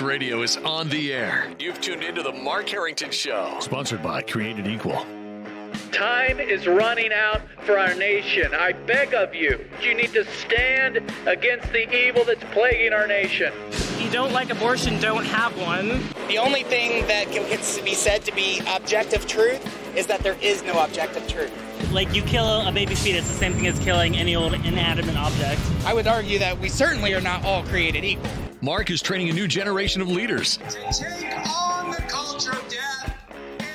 Best radio is on the air. You've tuned into the Mark Harrington Show. Sponsored by Created Equal. Time is running out for our nation. I beg of you, you need to stand against the evil that's plaguing our nation. If you don't like abortion, don't have one. The only thing that can be said to be objective truth is that there is no objective truth. Like you kill a baby fetus, the same thing as killing any old inanimate object. I would argue that we certainly are not all created equal. Mark is training a new generation of leaders. To take on the culture of death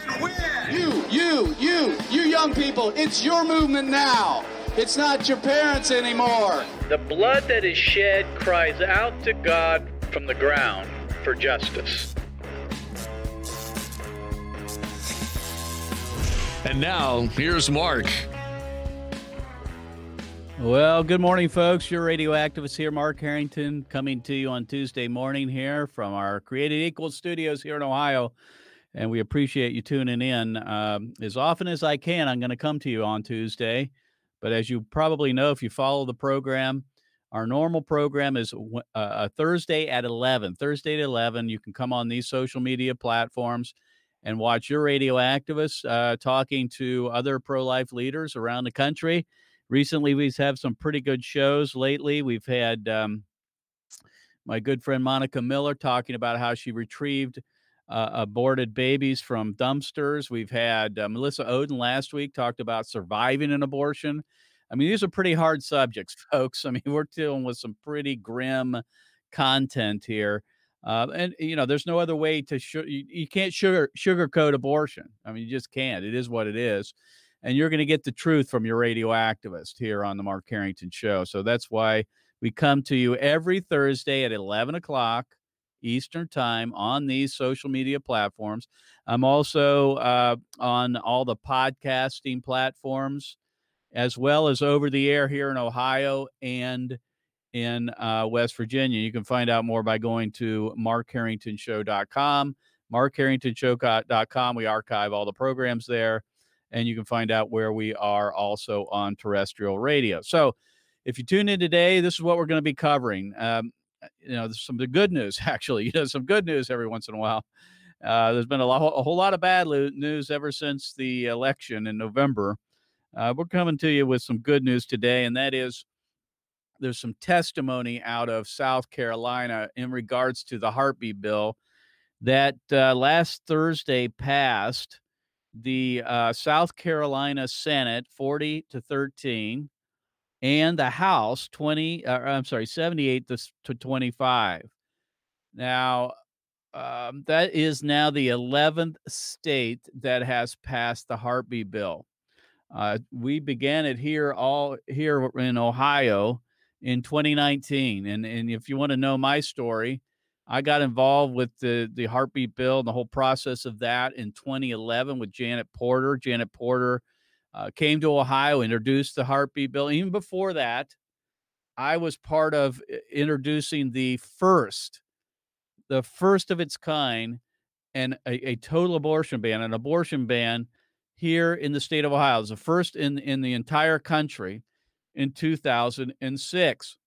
and win. You, you, you, you young people, it's your movement now. It's not your parents anymore. The blood that is shed cries out to God from the ground for justice. And now, here's Mark. Well, good morning, folks. Your radio activist here, Mark Harrington, coming to you on Tuesday morning here from our Created Equal studios here in Ohio. And we appreciate you tuning in. Um, as often as I can, I'm going to come to you on Tuesday. But as you probably know, if you follow the program, our normal program is uh, a Thursday at 11. Thursday at 11, you can come on these social media platforms and watch your radio activists uh, talking to other pro life leaders around the country recently we've had some pretty good shows lately. We've had um, my good friend Monica Miller talking about how she retrieved uh, aborted babies from dumpsters. We've had uh, Melissa Ohden last week talked about surviving an abortion. I mean, these are pretty hard subjects, folks. I mean, we're dealing with some pretty grim content here. Uh, and you know, there's no other way to sh- you, you can't sugar sugarcoat abortion. I mean, you just can't. It is what it is and you're going to get the truth from your radio activist here on the Mark Harrington Show. So that's why we come to you every Thursday at 11 o'clock Eastern Time on these social media platforms. I'm also uh, on all the podcasting platforms, as well as over the air here in Ohio and in uh, West Virginia. You can find out more by going to markharringtonshow.com. Markharringtonshow.com. We archive all the programs there and you can find out where we are also on terrestrial radio. So, if you tune in today, this is what we're going to be covering. Um, you know, there's some of the good news actually. You know, some good news every once in a while. Uh, there's been a, lot, a whole lot of bad news ever since the election in November. Uh, we're coming to you with some good news today, and that is there's some testimony out of South Carolina in regards to the heartbeat bill that uh, last Thursday passed the uh, South Carolina Senate 40 to 13 and the House 20 uh, I'm sorry 78 to, to 25. Now um, that is now the 11th state that has passed the heartbeat bill. Uh, we began it here all here in Ohio in 2019 and and if you want to know my story I got involved with the the heartbeat bill and the whole process of that in 2011 with Janet Porter. Janet Porter uh, came to Ohio, introduced the heartbeat bill. Even before that, I was part of introducing the first, the first of its kind, and a, a total abortion ban, an abortion ban here in the state of Ohio. It was the first in in the entire country in 2006.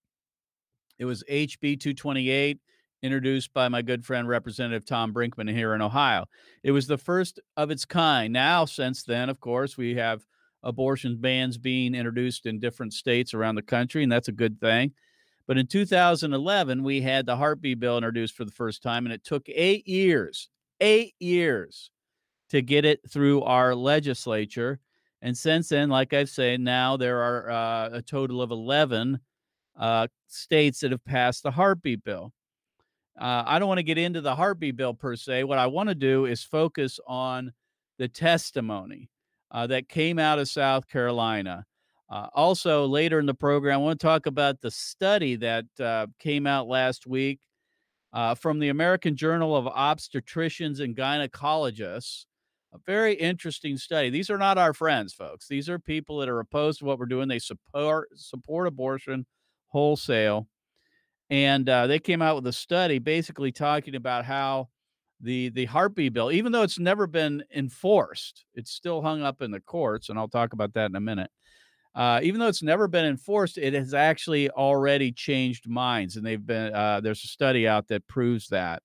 It was HB 228 introduced by my good friend Representative Tom Brinkman here in Ohio. It was the first of its kind. Now, since then, of course, we have abortion bans being introduced in different states around the country, and that's a good thing. But in 2011, we had the heartbeat bill introduced for the first time, and it took eight years, eight years to get it through our legislature. And since then, like I've said, now there are uh, a total of 11 uh, states that have passed the heartbeat bill. Uh, I don't want to get into the heartbeat bill per se. What I want to do is focus on the testimony uh, that came out of South Carolina. Uh, also, later in the program, I want to talk about the study that uh, came out last week uh, from the American Journal of Obstetricians and Gynecologists. A very interesting study. These are not our friends, folks. These are people that are opposed to what we're doing. They support support abortion wholesale and uh, they came out with a study basically talking about how the the heartbeat bill, even though it's never been enforced, it's still hung up in the courts, and I'll talk about that in a minute. Uh, even though it's never been enforced, it has actually already changed minds, and they've been uh, there's a study out that proves that.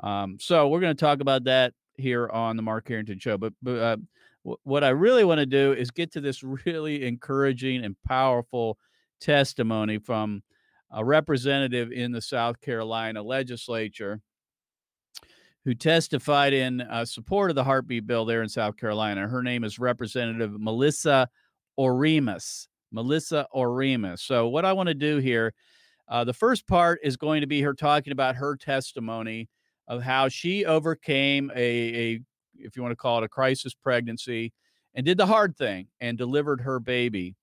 Um, so we're going to talk about that here on the Mark Harrington Show. But, but uh, w- what I really want to do is get to this really encouraging and powerful testimony from a representative in the South Carolina legislature who testified in uh, support of the heartbeat bill there in South Carolina. Her name is Representative Melissa Oremus. Melissa Oremus. So, what I want to do here, uh, the first part is going to be her talking about her testimony of how she overcame a, a if you want to call it a crisis pregnancy and did the hard thing and delivered her baby.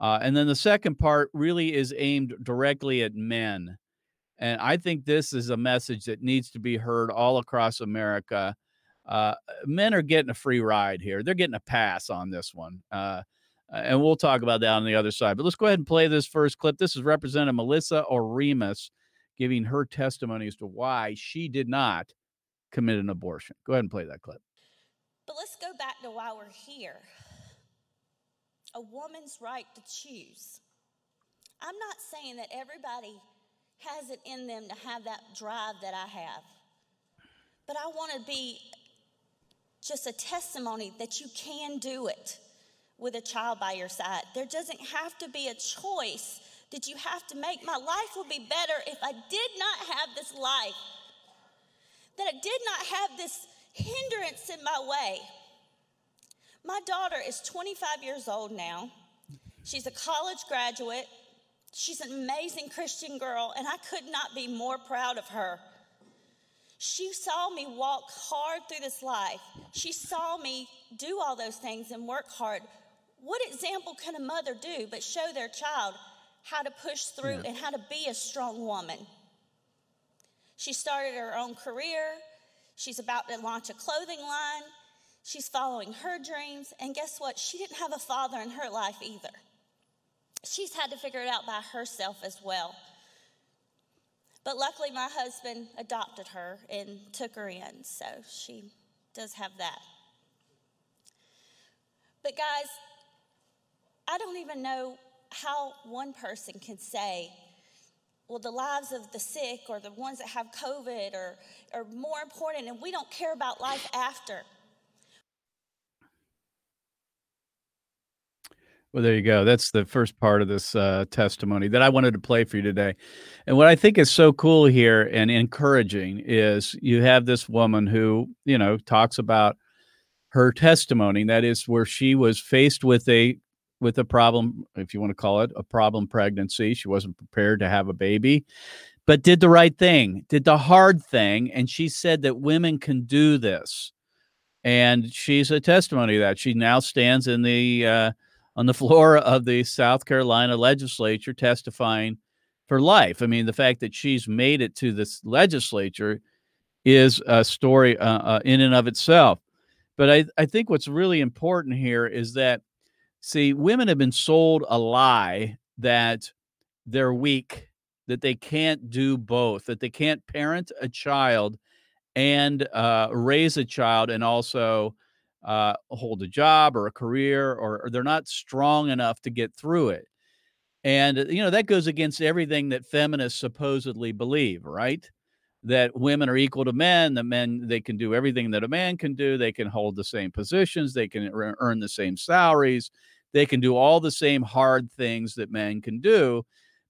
Uh, and then the second part really is aimed directly at men. And I think this is a message that needs to be heard all across America. Uh, men are getting a free ride here. They're getting a pass on this one. Uh, and we'll talk about that on the other side. But let's go ahead and play this first clip. This is Representative Melissa Oremus giving her testimony as to why she did not commit an abortion. Go ahead and play that clip. But let's go back to why we're here a woman's right to choose. I'm not saying that everybody has it in them to have that drive that I have, but I want to be just a testimony that you can do it with a child by your side. There doesn't have to be a choice that you have to make. My life would be better if I did not have this life, that I did not have this hindrance in my way. My daughter is 25 years old now. She's a college graduate. She's an amazing Christian girl, and I could not be more proud of her. She saw me walk hard through this life. She saw me do all those things and work hard. What example can a mother do but show their child how to push through and how to be a strong woman? She started her own career. She's about to launch a clothing line. She's following her dreams. And guess what? She didn't have a father in her life either. She's had to figure it out by herself as well. But luckily, my husband adopted her and took her in, so she does have that. But, guys, I don't even know how one person can say, well, the lives of the sick or the ones that have COVID are, are more important, and we don't care about life after. Well, there you go. That's the first part of this uh, testimony that I wanted to play for you today. And what I think is so cool here and encouraging is you have this woman who, you know, talks about her testimony. That is where she was faced with a with a problem, if you want to call it a problem pregnancy. She wasn't prepared to have a baby, but did the right thing, did the hard thing. And she said that women can do this. And she's a testimony that she now stands in the uh, on the floor of the South Carolina legislature testifying for life. I mean, the fact that she's made it to this legislature is a story uh, uh, in and of itself. But I, I think what's really important here is that, see, women have been sold a lie that they're weak, that they can't do both, that they can't parent a child and uh, raise a child and also uh, hold a job or a career, or, or they're not strong enough to get through it. And, you know, that goes against everything that feminists supposedly believe, right? That women are equal to men, that men, they can do everything that a man can do. They can hold the same positions, they can earn the same salaries, they can do all the same hard things that men can do.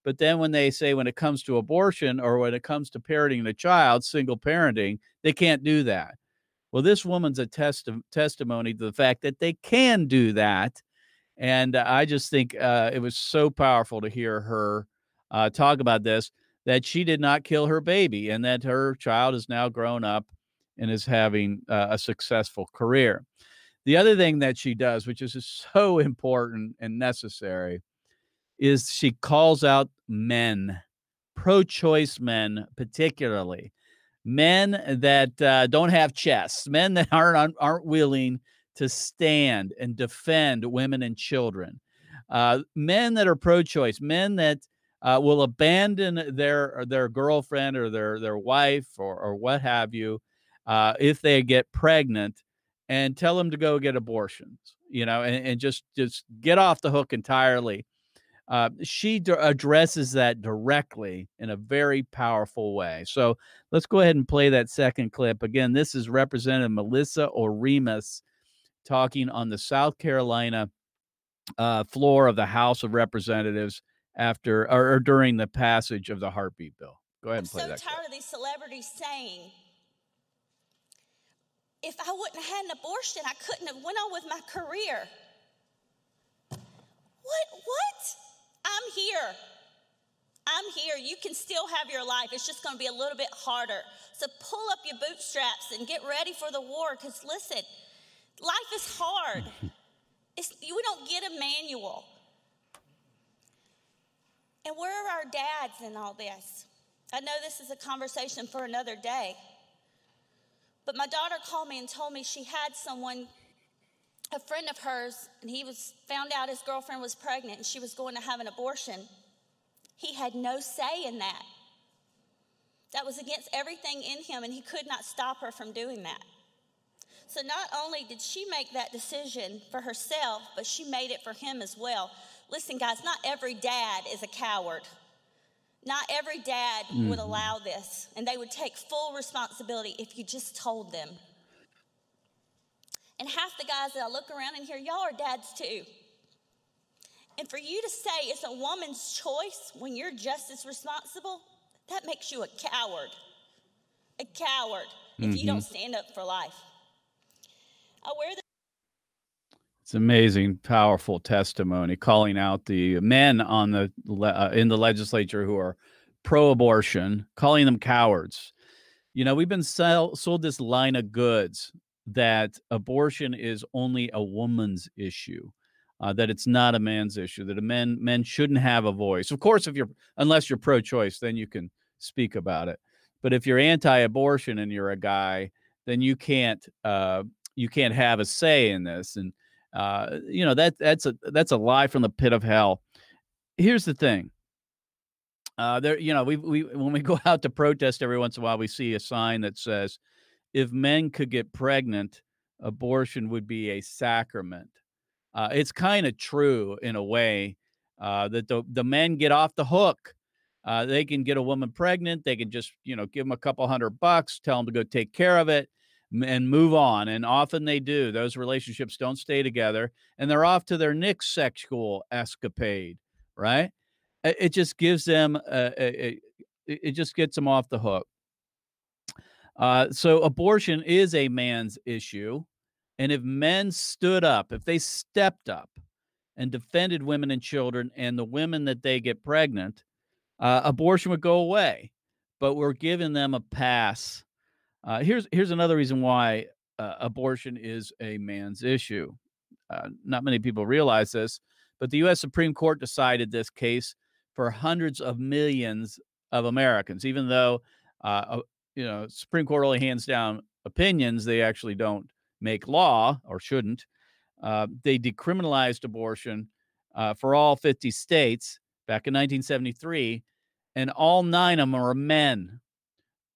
But then when they say when it comes to abortion or when it comes to parenting a child, single parenting, they can't do that. Well, this woman's a test testimony to the fact that they can do that. And I just think uh, it was so powerful to hear her uh, talk about this that she did not kill her baby and that her child is now grown up and is having uh, a successful career. The other thing that she does, which is so important and necessary, is she calls out men, pro choice men, particularly men that uh, don't have chests, men that aren't aren't willing to stand and defend women and children, uh, men that are pro-choice, men that uh, will abandon their their girlfriend or their their wife or or what have you uh, if they get pregnant, and tell them to go get abortions, you know, and, and just just get off the hook entirely uh, she d- addresses that directly in a very powerful way. So let's go ahead and play that second clip. Again, this is Representative Melissa Oremus talking on the South Carolina uh, floor of the House of Representatives after or, or, during the passage of the heartbeat bill. Go ahead and play that. I'm so that. tired clip. of these celebrities saying, if I wouldn't have had an abortion, I couldn't have went on with my career. What? What? I'm here. I'm here. You can still have your life. It's just going to be a little bit harder. So pull up your bootstraps and get ready for the war. Because listen, life is hard. It's, we don't get a manual. And where are our dads in all this? I know this is a conversation for another day. But my daughter called me and told me she had someone, a friend of hers, and he was found out his girlfriend was pregnant and she was going to have an abortion. He had no say in that. That was against everything in him, and he could not stop her from doing that. So not only did she make that decision for herself, but she made it for him as well. Listen, guys, not every dad is a coward. Not every dad mm-hmm. would allow this, and they would take full responsibility if you just told them. And half the guys that I look around and hear, y'all are dads too. And for you to say it's a woman's choice when you're just as responsible, that makes you a coward. A coward if mm-hmm. you don't mm-hmm. stand up for life. I wear the it's amazing, powerful testimony calling out the men on the uh, in the legislature who are pro-abortion, calling them cowards. You know, we've been sell, sold this line of goods that abortion is only a woman's issue uh, that it's not a man's issue, that men men shouldn't have a voice. Of course, if you're unless you're pro-choice, then you can speak about it. But if you're anti-abortion and you're a guy, then you can't uh, you can't have a say in this. And uh, you know that that's a that's a lie from the pit of hell. Here's the thing. Uh, there, you know, we we when we go out to protest every once in a while, we see a sign that says, "If men could get pregnant, abortion would be a sacrament." uh, it's kind of true in a way uh, that the, the men get off the hook. Uh, they can get a woman pregnant. They can just, you know, give them a couple hundred bucks, tell them to go take care of it and move on. And often they do. Those relationships don't stay together and they're off to their next sexual escapade, right? It, just gives them, a, it just gets them off the hook. Uh, so abortion is a man's issue. And if men stood up, if they stepped up and defended women and children and the women that they get pregnant, uh, abortion would go away. But we're giving them a pass. Uh, here's here's another reason why uh, abortion is a man's issue. Uh, not many people realize this, but the U.S. Supreme Court decided this case for hundreds of millions of Americans. Even though uh, you know Supreme Court only hands down opinions, they actually don't make law or shouldn't. Uh, they decriminalized abortion uh, for all 50 states back in 1973, and all nine of them are men.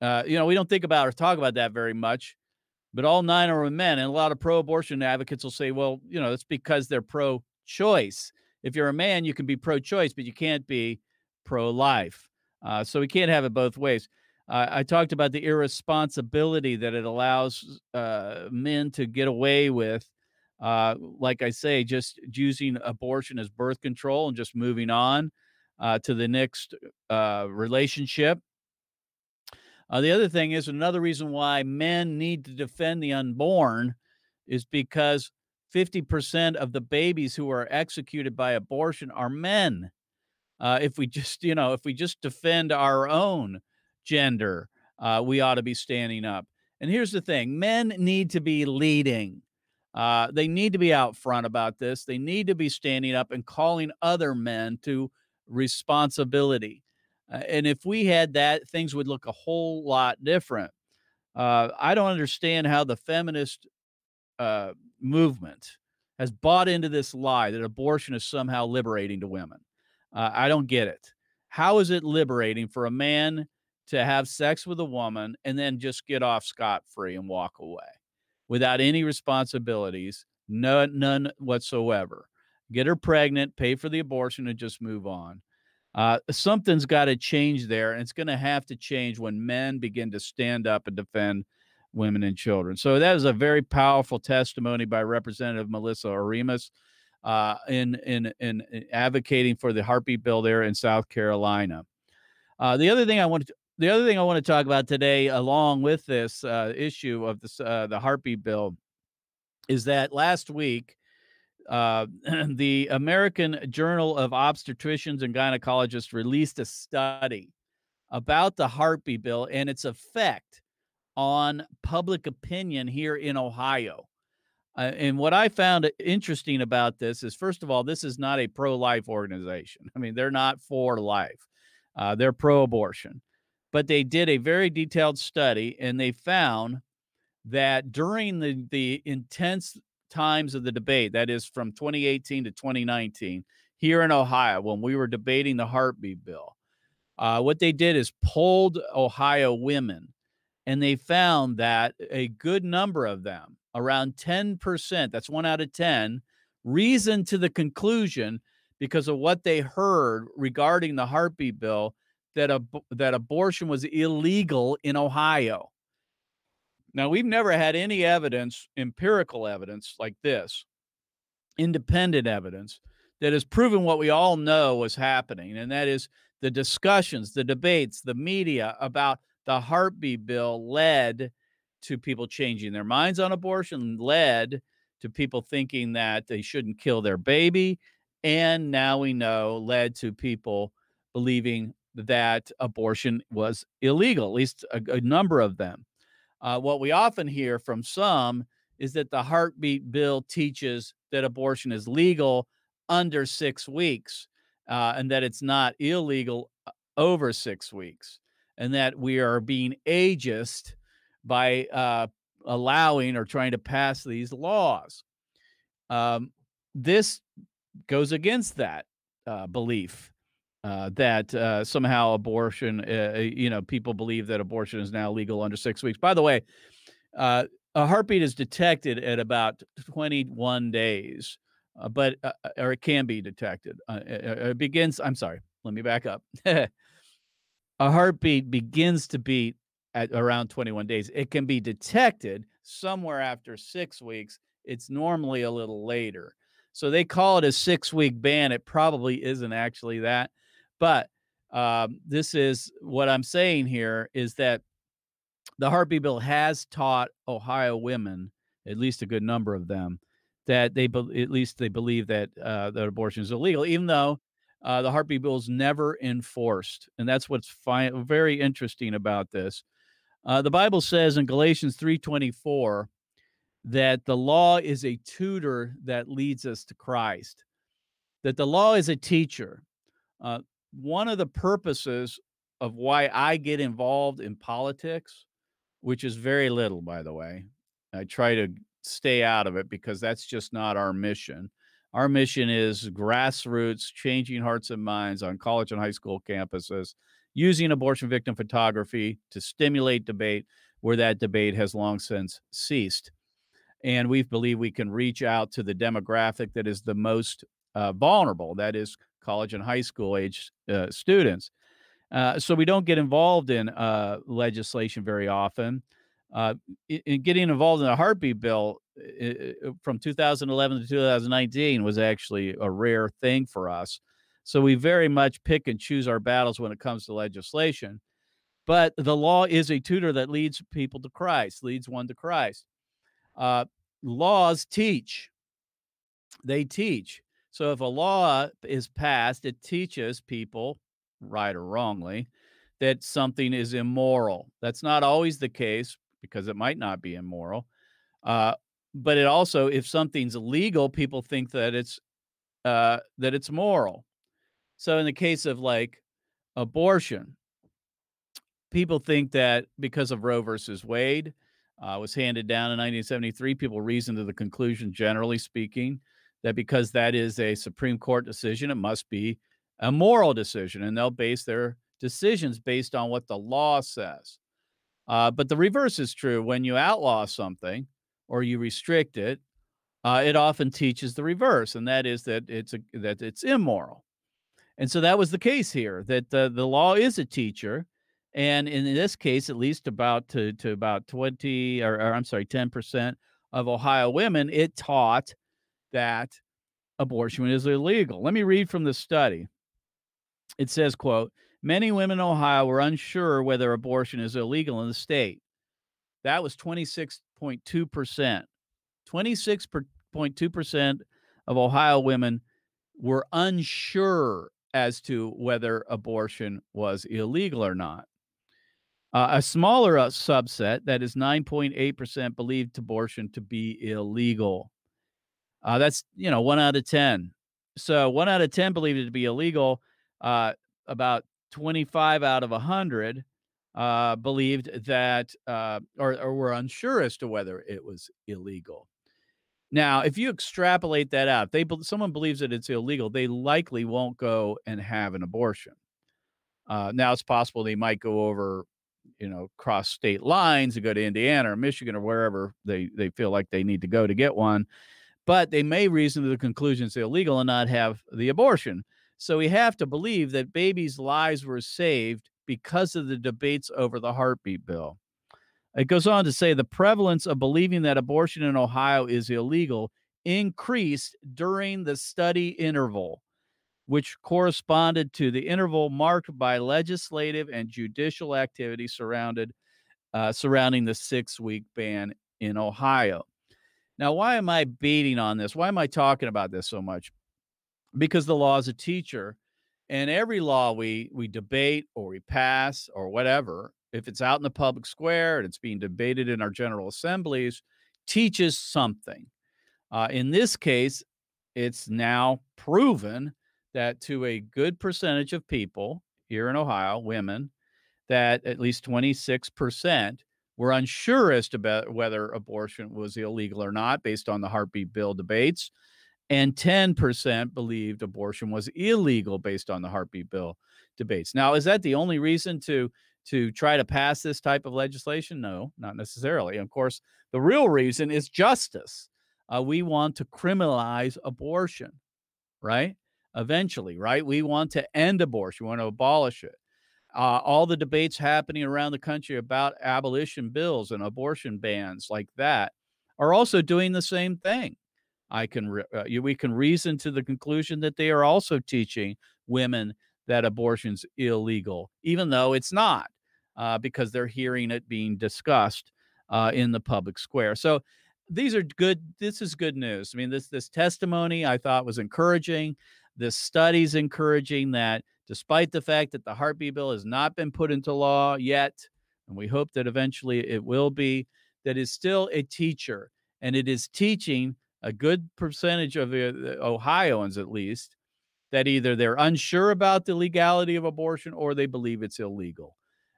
Uh, you know, we don't think about or talk about that very much, but all nine are men. And a lot of pro abortion advocates will say, well, you know, it's because they're pro choice. If you're a man, you can be pro choice, but you can't be pro life. Uh, so we can't have it both ways. Uh, I talked about the irresponsibility that it allows uh, men to get away with. Uh, like I say, just using abortion as birth control and just moving on uh, to the next uh, relationship. Uh, the other thing is another reason why men need to defend the unborn is because 50% of the babies who are executed by abortion are men. if we just, you know, if we just defend our own, gender, uh, we ought to be standing up. And here's the thing men need to be leading. Uh, they need to be out front about this. They need to be standing up and calling other men to responsibility. Uh, and if we had that, things would look a whole lot different. Uh, I don't understand how the feminist uh, movement has bought into this lie that abortion is somehow liberating to women. Uh, I don't get it. How is it liberating for a man to have sex with a woman and then just get off scot free and walk away without any responsibilities, no, none whatsoever. get her pregnant, pay for the abortion, and just move on. Uh, something's got to change there, and it's going to have to change when men begin to stand up and defend women and children. So that is a very powerful testimony by Representative Melissa Oremus uh, in, in in advocating for the heartbeat bill there in South Carolina. Uh, the other thing I want to the other thing I want to talk about today, along with this uh, issue of this uh, the heartbeat bill, is that last week uh, the American Journal of Obstetricians and Gynecologists released a study about the heartbeat bill and its effect on public opinion here in Ohio. Uh, and what I found interesting about this is, first of all, this is not a pro life organization. I mean, they're not for life, uh, they're pro abortion. But they did a very detailed study and they found that during the, the intense times of the debate, that is from 2018 to 2019, here in Ohio, when we were debating the heartbeat bill, uh, what they did is polled Ohio women, and they found that a good number of them, around 10%, that's one out of 10, reasoned to the conclusion because of what they heard regarding the heartbeat bill that, ab- that abortion was illegal in Ohio. Now, we've never had any evidence, empirical evidence like this, independent evidence that has proven what we all know was happening, and that is the discussions, the debates, the media about the heartbeat bill led to people changing their minds on abortion, led to people thinking that they shouldn't kill their baby, and now we know led to people believing that abortion was illegal, at least a, a number of them. Uh, what we often hear from some is that the heartbeat bill teaches that abortion is legal under six weeks uh, and that it's not illegal uh, over six weeks and that we are being ageist by uh, allowing or trying to pass these laws. Um, this goes against that uh, belief uh, that uh, somehow abortion, uh, uh, you know, people believe that abortion is now legal under six weeks. By the way, uh, a heartbeat is detected at about 21 days, uh, but or it can be detected. It, it begins. I'm sorry. Let me back up. a heartbeat begins to beat at around 21 days. It can be detected somewhere after six weeks. It's normally a little later. So they call it a six week ban. It probably isn't actually that. But um, this is what I'm saying here is that the heartbeat bill has taught Ohio women, at least a good number of them, that they be- at least they believe that uh, that abortion is illegal, even though uh, the heartbeat bill is never enforced, and that's what's fi- very interesting about this. Uh, the Bible says in Galatians 3:24 that the law is a tutor that leads us to Christ. That the law is a teacher. Uh, one of the purposes of why I get involved in politics, which is very little, by the way, I try to stay out of it because that's just not our mission. Our mission is grassroots, changing hearts and minds on college and high school campuses, using abortion victim photography to stimulate debate where that debate has long since ceased. And we believe we can reach out to the demographic that is the most uh, vulnerable, that is college and high school age uh, students. Uh, so we don't get involved in uh, legislation very often. Uh, in, in, getting involved in a heartbeat bill from 2011 to 2019 was actually a rare thing for us. So we very much pick and choose our battles when it comes to legislation. But the law is a tutor that leads people to Christ, leads one to Christ. Uh, laws teach. They teach. So if a law is passed, it teaches people, right or wrongly, that something is immoral. That's not always the case because it might not be immoral. Uh, but it also, if something's legal, people think that it's uh, that it's moral. So in the case of like abortion, people think that because of Roe versus Wade uh, was handed down in 1973, people reason to the conclusion, generally speaking, that because that is a Supreme Court decision, it must be a moral decision, and they'll base their decisions based on what the law says. Uh, but the reverse is true. When you outlaw something or you restrict it, uh, it often teaches the reverse, and that is that it's a, that it's immoral. And so that was the case here. That the law is a teacher, and in this case, at least about to to about twenty or, or I'm sorry, ten percent of Ohio women, it taught that abortion is illegal. Let me read from the study. It says, "quote Many women in Ohio were unsure whether abortion is illegal in the state. That was 26.2 percent. 26.2 percent of Ohio women were unsure as to whether abortion was illegal or not. Uh, a smaller uh, subset, that is 9.8%, believed abortion to be illegal. Uh, that's, you know, one out of 10. So one out of 10 believed it to be illegal. Uh, about 25 out of 100 uh, believed that, uh, or, or were unsure as to whether it was illegal. Now, if you extrapolate that out, they someone believes that it's illegal, they likely won't go and have an abortion. Uh, now it's possible they might go over, you know, cross state lines and go to Indiana or Michigan or wherever they they feel like they need to go to get one, but they may reason to the conclusion it's illegal and not have the abortion. So we have to believe that babies' lives were saved because of the debates over the heartbeat bill. It goes on to say the prevalence of believing that abortion in Ohio is illegal increased during the study interval, which corresponded to the interval marked by legislative and judicial activity surrounded uh, surrounding the six-week ban in Ohio. Now, why am I beating on this? Why am I talking about this so much? Because the law is a teacher, and every law we we debate or we pass or whatever if it's out in the public square and it's being debated in our general assemblies, teaches something. Uh, in this case, it's now proven that to a good percentage of people here in Ohio, women, that at least 26% were unsure as to whether abortion was illegal or not based on the heartbeat bill debates. And 10% believed abortion was illegal based on the heartbeat bill debates. Now, is that the only reason to to try to pass this type of legislation? No, not necessarily. Of course, the real reason is justice. Uh, we want to criminalize abortion, right? Eventually, right? We want to end abortion, we want to abolish it. Uh, all the debates happening around the country about abolition bills and abortion bans like that are also doing the same thing. I can re- uh, we can reason to the conclusion that they are also teaching women that abortion's illegal, even though it's not uh, because they're hearing it being discussed uh, in the public square. So these are good. This is good news. I mean, this this testimony I thought was encouraging. This study's encouraging that despite the fact that the heartbeat bill has not been put into law yet, and we hope that eventually it will be, that is still a teacher, and it is teaching a good percentage of the Ohioans, at least, that either they're unsure about the legality of abortion or they believe it's illegal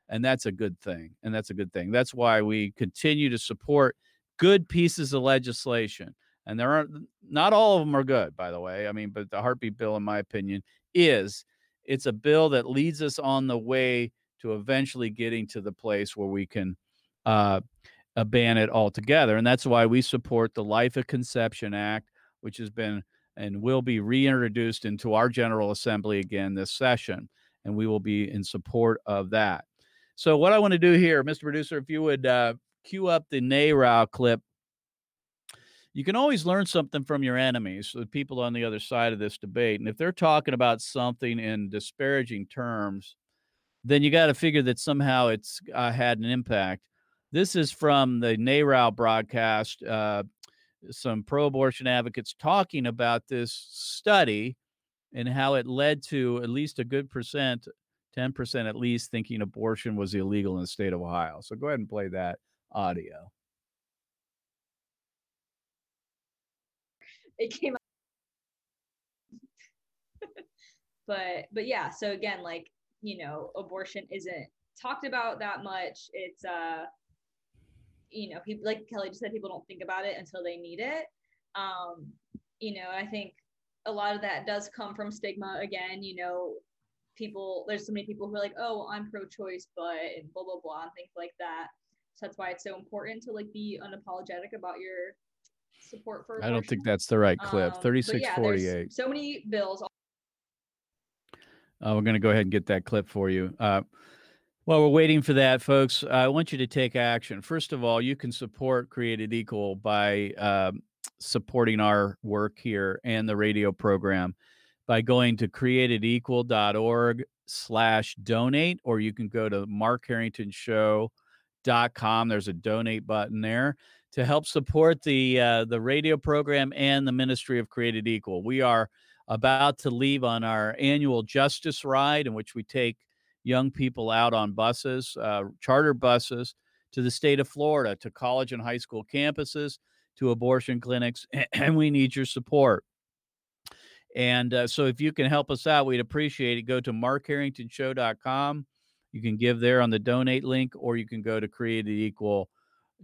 and that's a good thing and that's a good thing. That's why we continue to support good pieces of legislation and there are not not all of them are good by the way i mean but the heartbeat bill in my opinion is it's a bill that leads us on the way to eventually getting to the place where we can uh, ban it altogether and that's why we support the life of conception act which has been and will be reintroduced into our general assembly again this session and we will be in support of that so what I want to do here, Mr. Producer, if you would uh, cue up the NARAL clip. You can always learn something from your enemies, the people on the other side of this debate. And if they're talking about something in disparaging terms, then you got to figure that somehow it's uh, had an impact. This is from the NARAL broadcast. Uh, some pro abortion advocates talking about this study and how it led to at least a good percent 10% at least thinking abortion was illegal in the state of Ohio. So go ahead and play that audio. It came up, but but yeah, so again like, you know, abortion isn't talked about that much. It's uh you know, people like Kelly just said people don't think about it until they need it. Um you know, I think a lot of that does come from stigma again, you know, people there's so many people who are like oh i'm pro-choice but and blah blah blah and things like that so that's why it's so important to like be unapologetic about your support for. I don't think that's the right clip. Um, Thirty-six yeah, forty-eight. So many bills. Uh, we're going to go ahead and get that clip for you. Uh, while we're waiting for that, folks, I want you to take action. First of all, you can support Created Equal by um, supporting our work here and the radio program by going to createdequal.org slash donate, or you can go to markharringtonshow.com. There's a donate button there to help support the uh, the radio program and the Ministry of Created Equal. We are about to leave on our annual justice ride in which we take young people out on buses, uh, charter buses to the state of Florida, to college and high school campuses, to abortion clinics, and we need your support. And uh, so if you can help us out, we'd appreciate it. Go to markharringtonshow.com. You can give there on the donate link, or you can go to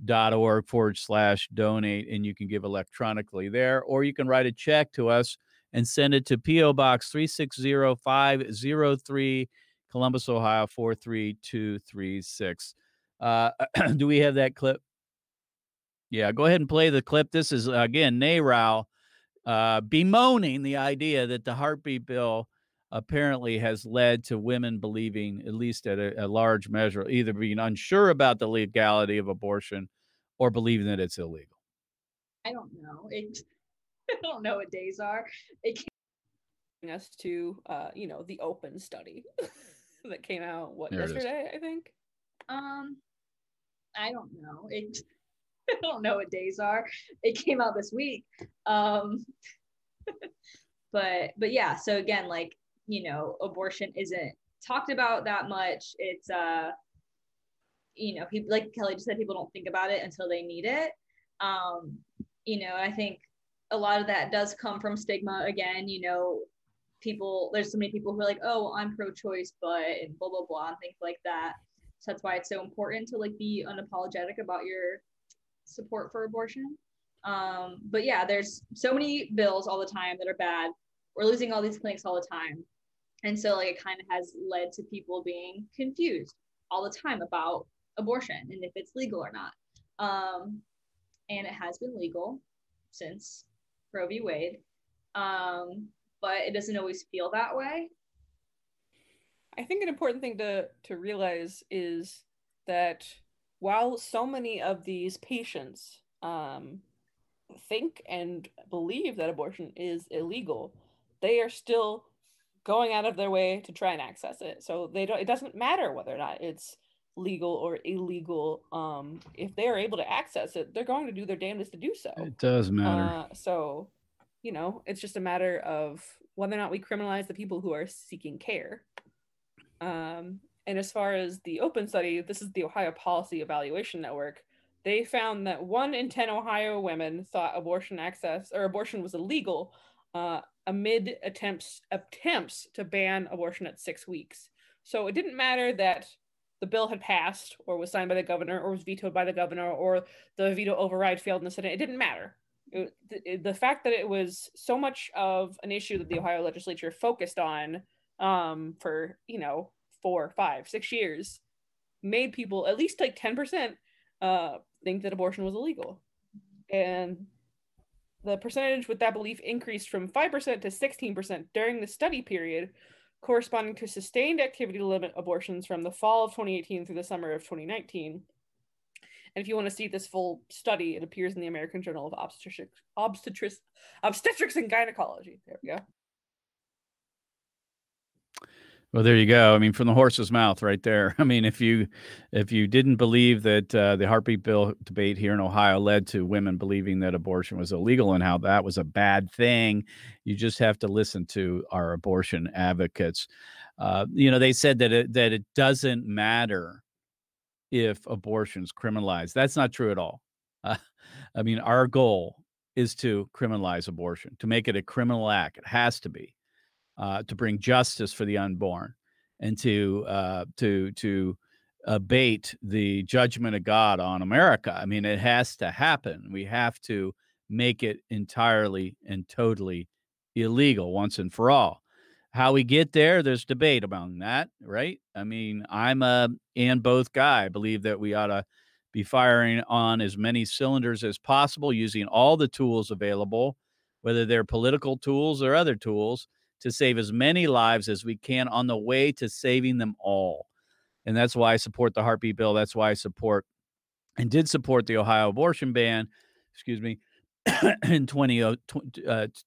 createdequal.org forward slash donate and you can give electronically there, or you can write a check to us and send it to P.O. Box 360503, Columbus, Ohio 43236. Uh, do we have that clip? Yeah, go ahead and play the clip. This is, again, NARAL uh, bemoaning the idea that the heartbeat bill apparently has led to women believing, at least at a, a large measure, either being unsure about the legality of abortion or believing that it's illegal. I don't know. It. I don't know what days are. It Bring us to uh, you know, the open study that came out what There yesterday, I think. Um, I don't know. It. I don't know what days are. It came out this week. Um, but but yeah. So again, like you know, abortion isn't talked about that much. It's uh, you know, people like Kelly just said, people don't think about it until they need it. Um, you know, I think a lot of that does come from stigma. Again, you know, people there's so many people who are like, oh, I'm pro-choice, but and blah blah blah and things like that. So that's why it's so important to like be unapologetic about your support for abortion. Um, but yeah, there's so many bills all the time that are bad. We're losing all these clinics all the time. And so like it kind of has led to people being confused all the time about abortion and if it's legal or not. Um, and it has been legal since Roe v. Wade. Um, but it doesn't always feel that way. I think an important thing to to realize is that while so many of these patients um, think and believe that abortion is illegal, they are still going out of their way to try and access it. So they don't. It doesn't matter whether or not it's legal or illegal. Um, if they are able to access it, they're going to do their damnedest to do so. It does matter. Uh, so, you know, it's just a matter of whether or not we criminalize the people who are seeking care. Um, and as far as the open study, this is the Ohio Policy Evaluation Network. They found that one in 10 Ohio women thought abortion access or abortion was illegal uh, amid attempts attempts to ban abortion at six weeks. So it didn't matter that the bill had passed or was signed by the governor or was vetoed by the governor or the veto override failed in the Senate. It didn't matter. It, the, the fact that it was so much of an issue that the Ohio legislature focused on um, for, you know, four, five, six years made people, at least like 10%, uh, think that abortion was illegal. And the percentage with that belief increased from 5% to 16% during the study period, corresponding to sustained activity limit abortions from the fall of 2018 through the summer of 2019. And if you want to see this full study, it appears in the American Journal of Obstetrics, Obstetrics, Obstetrics and Gynecology. There we go. Well, there you go. I mean, from the horse's mouth, right there. I mean, if you if you didn't believe that uh, the heartbeat bill debate here in Ohio led to women believing that abortion was illegal and how that was a bad thing, you just have to listen to our abortion advocates. Uh, you know, they said that it, that it doesn't matter if abortion's criminalized. That's not true at all. Uh, I mean, our goal is to criminalize abortion, to make it a criminal act. It has to be uh, to bring justice for the unborn and to uh, to to abate the judgment of God on America. I mean, it has to happen. We have to make it entirely and totally illegal once and for all. How we get there, there's debate among that, right? I mean, I'm a and both guy. I believe that we ought to be firing on as many cylinders as possible using all the tools available, whether they're political tools or other tools, to save as many lives as we can on the way to saving them all. And that's why I support the heartbeat bill. That's why I support and did support the Ohio abortion ban, excuse me, in 20, uh,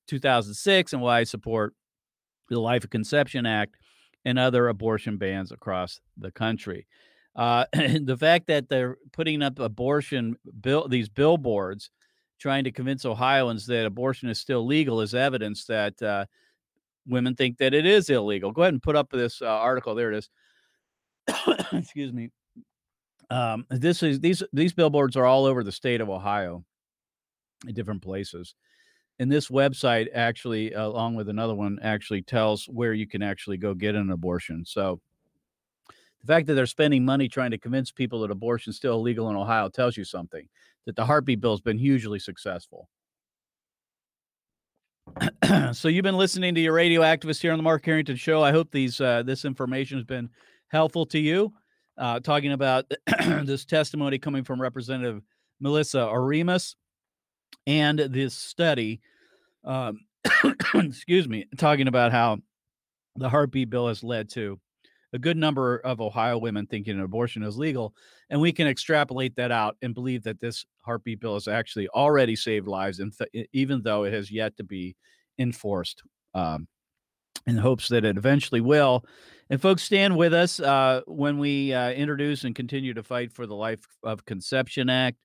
2006, and why I support the Life of Conception Act and other abortion bans across the country. Uh, the fact that they're putting up abortion bill these billboards trying to convince Ohioans that abortion is still legal is evidence that uh, women think that it is illegal. Go ahead and put up this uh, article. There it is. Excuse me. Um, this is these these billboards are all over the state of Ohio, in different places. And this website actually, along with another one, actually tells where you can actually go get an abortion. So the fact that they're spending money trying to convince people that abortion is still illegal in Ohio tells you something. That the heartbeat bill has been hugely successful. so you've been listening to your radio activist here on the Mark Harrington Show. I hope these uh, this information has been helpful to you. Uh, talking about this testimony coming from Representative Melissa Oremus and this study. Um, excuse me, talking about how the heartbeat bill has led to a good number of Ohio women thinking an abortion is legal. And we can extrapolate that out and believe that this heartbeat bill has actually already saved lives, and th- even though it has yet to be enforced, um, in hopes that it eventually will. And folks, stand with us uh, when we uh, introduce and continue to fight for the Life of Conception Act.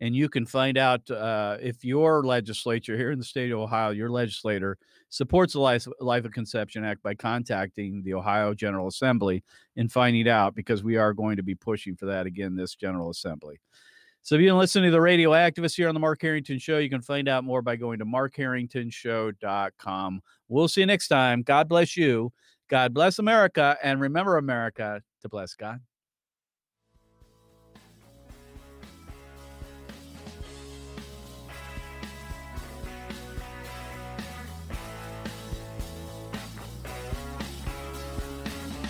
And you can find out uh, if your legislature here in the state of Ohio, your legislator, supports the Life, Life of Conception Act by contacting the Ohio General Assembly and finding out because we are going to be pushing for that again this General Assembly. So if you can listen to the radio activists here on the Mark Harrington Show, you can find out more by going to markharringtonshow.com. We'll see you next time. God bless you. God bless America. And remember, America, to bless God.